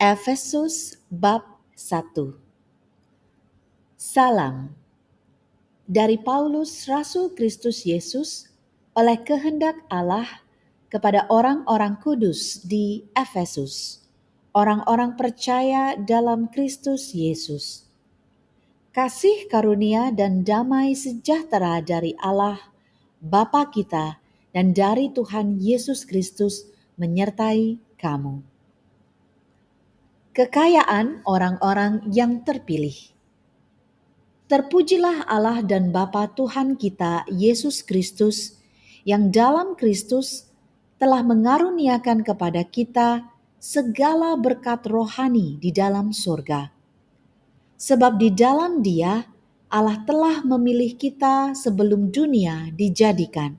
Efesus bab 1 Salam. Dari Paulus Rasul Kristus Yesus oleh kehendak Allah kepada orang-orang kudus di Efesus, orang-orang percaya dalam Kristus Yesus. Kasih karunia dan damai sejahtera dari Allah Bapa kita dan dari Tuhan Yesus Kristus menyertai kamu kekayaan orang-orang yang terpilih. Terpujilah Allah dan Bapa Tuhan kita Yesus Kristus yang dalam Kristus telah mengaruniakan kepada kita segala berkat rohani di dalam surga. Sebab di dalam Dia Allah telah memilih kita sebelum dunia dijadikan,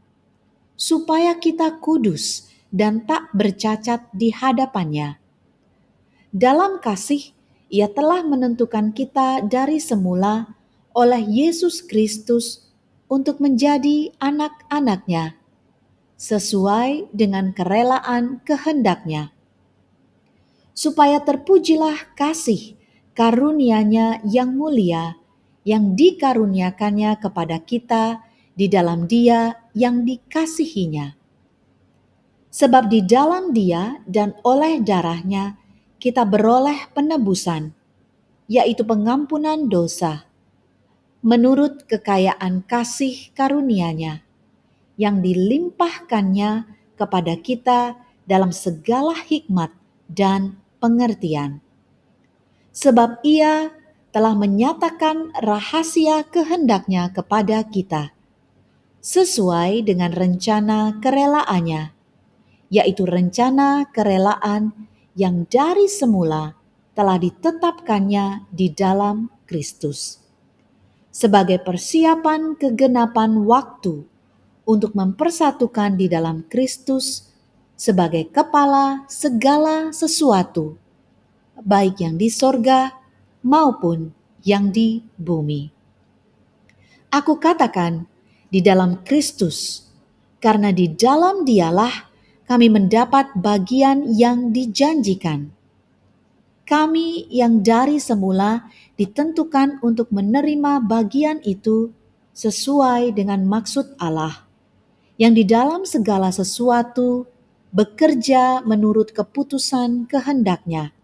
supaya kita kudus dan tak bercacat di hadapannya dalam kasih, Ia telah menentukan kita dari semula oleh Yesus Kristus untuk menjadi anak-anaknya, sesuai dengan kerelaan kehendaknya. Supaya terpujilah kasih karunia-Nya yang mulia yang dikaruniakannya kepada kita di dalam Dia yang dikasihinya. Sebab di dalam Dia dan oleh darahnya kita beroleh penebusan, yaitu pengampunan dosa, menurut kekayaan kasih karunia-Nya yang dilimpahkannya kepada kita dalam segala hikmat dan pengertian. Sebab Ia telah menyatakan rahasia kehendaknya kepada kita, sesuai dengan rencana kerelaannya, yaitu rencana kerelaan yang dari semula telah ditetapkannya di dalam Kristus. Sebagai persiapan kegenapan waktu untuk mempersatukan di dalam Kristus sebagai kepala segala sesuatu, baik yang di sorga maupun yang di bumi. Aku katakan di dalam Kristus, karena di dalam dialah kami mendapat bagian yang dijanjikan. Kami yang dari semula ditentukan untuk menerima bagian itu sesuai dengan maksud Allah, yang di dalam segala sesuatu bekerja menurut keputusan kehendaknya,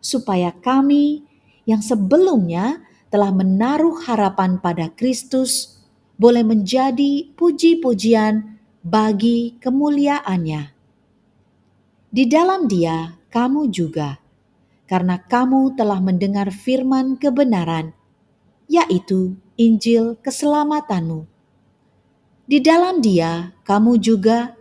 supaya kami yang sebelumnya telah menaruh harapan pada Kristus boleh menjadi puji-pujian bagi kemuliaannya. Di dalam dia kamu juga, karena kamu telah mendengar firman kebenaran, yaitu Injil keselamatanmu. Di dalam dia kamu juga,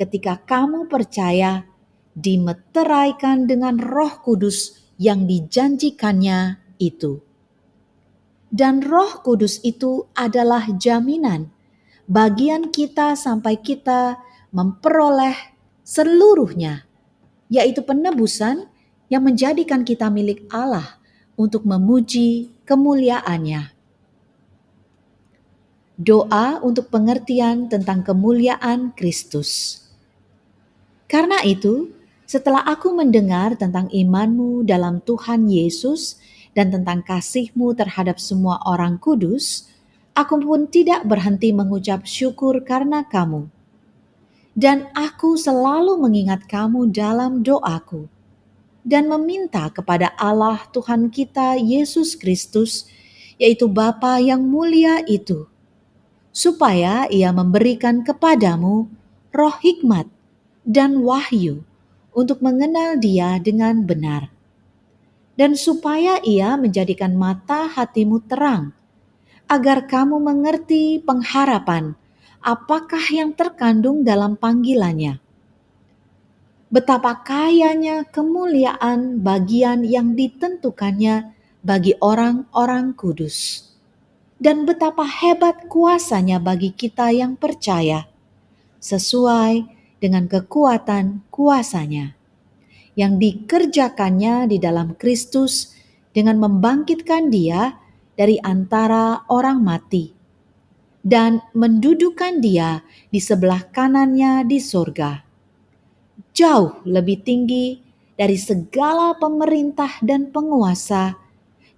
ketika kamu percaya, dimeteraikan dengan roh kudus yang dijanjikannya itu. Dan roh kudus itu adalah jaminan bagian kita sampai kita memperoleh seluruhnya, yaitu penebusan yang menjadikan kita milik Allah untuk memuji kemuliaannya. Doa untuk pengertian tentang kemuliaan Kristus. Karena itu, setelah aku mendengar tentang imanmu dalam Tuhan Yesus dan tentang kasihmu terhadap semua orang kudus, aku pun tidak berhenti mengucap syukur karena kamu. Dan aku selalu mengingat kamu dalam doaku dan meminta kepada Allah Tuhan kita Yesus Kristus, yaitu Bapa yang mulia itu, supaya ia memberikan kepadamu roh hikmat dan wahyu untuk mengenal dia dengan benar. Dan supaya ia menjadikan mata hatimu terang, agar kamu mengerti pengharapan apakah yang terkandung dalam panggilannya. Betapa kayanya kemuliaan bagian yang ditentukannya bagi orang-orang kudus. Dan betapa hebat kuasanya bagi kita yang percaya, sesuai dengan kekuatan kuasanya yang dikerjakannya di dalam Kristus dengan membangkitkan dia dari antara orang mati dan mendudukan dia di sebelah kanannya di sorga. Jauh lebih tinggi dari segala pemerintah dan penguasa,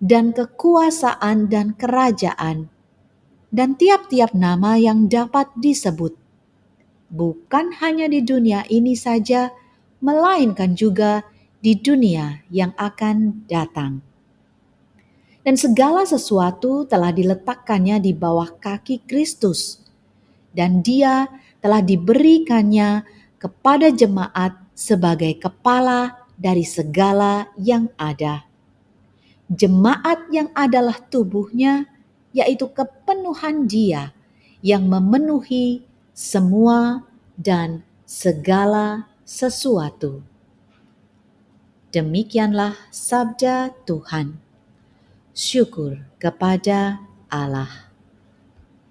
dan kekuasaan dan kerajaan, dan tiap-tiap nama yang dapat disebut, bukan hanya di dunia ini saja, melainkan juga di dunia yang akan datang. Dan segala sesuatu telah diletakkannya di bawah kaki Kristus, dan Dia telah diberikannya kepada jemaat sebagai kepala dari segala yang ada. Jemaat yang adalah tubuhnya, yaitu kepenuhan Dia yang memenuhi semua dan segala sesuatu. Demikianlah sabda Tuhan. Syukur kepada Allah.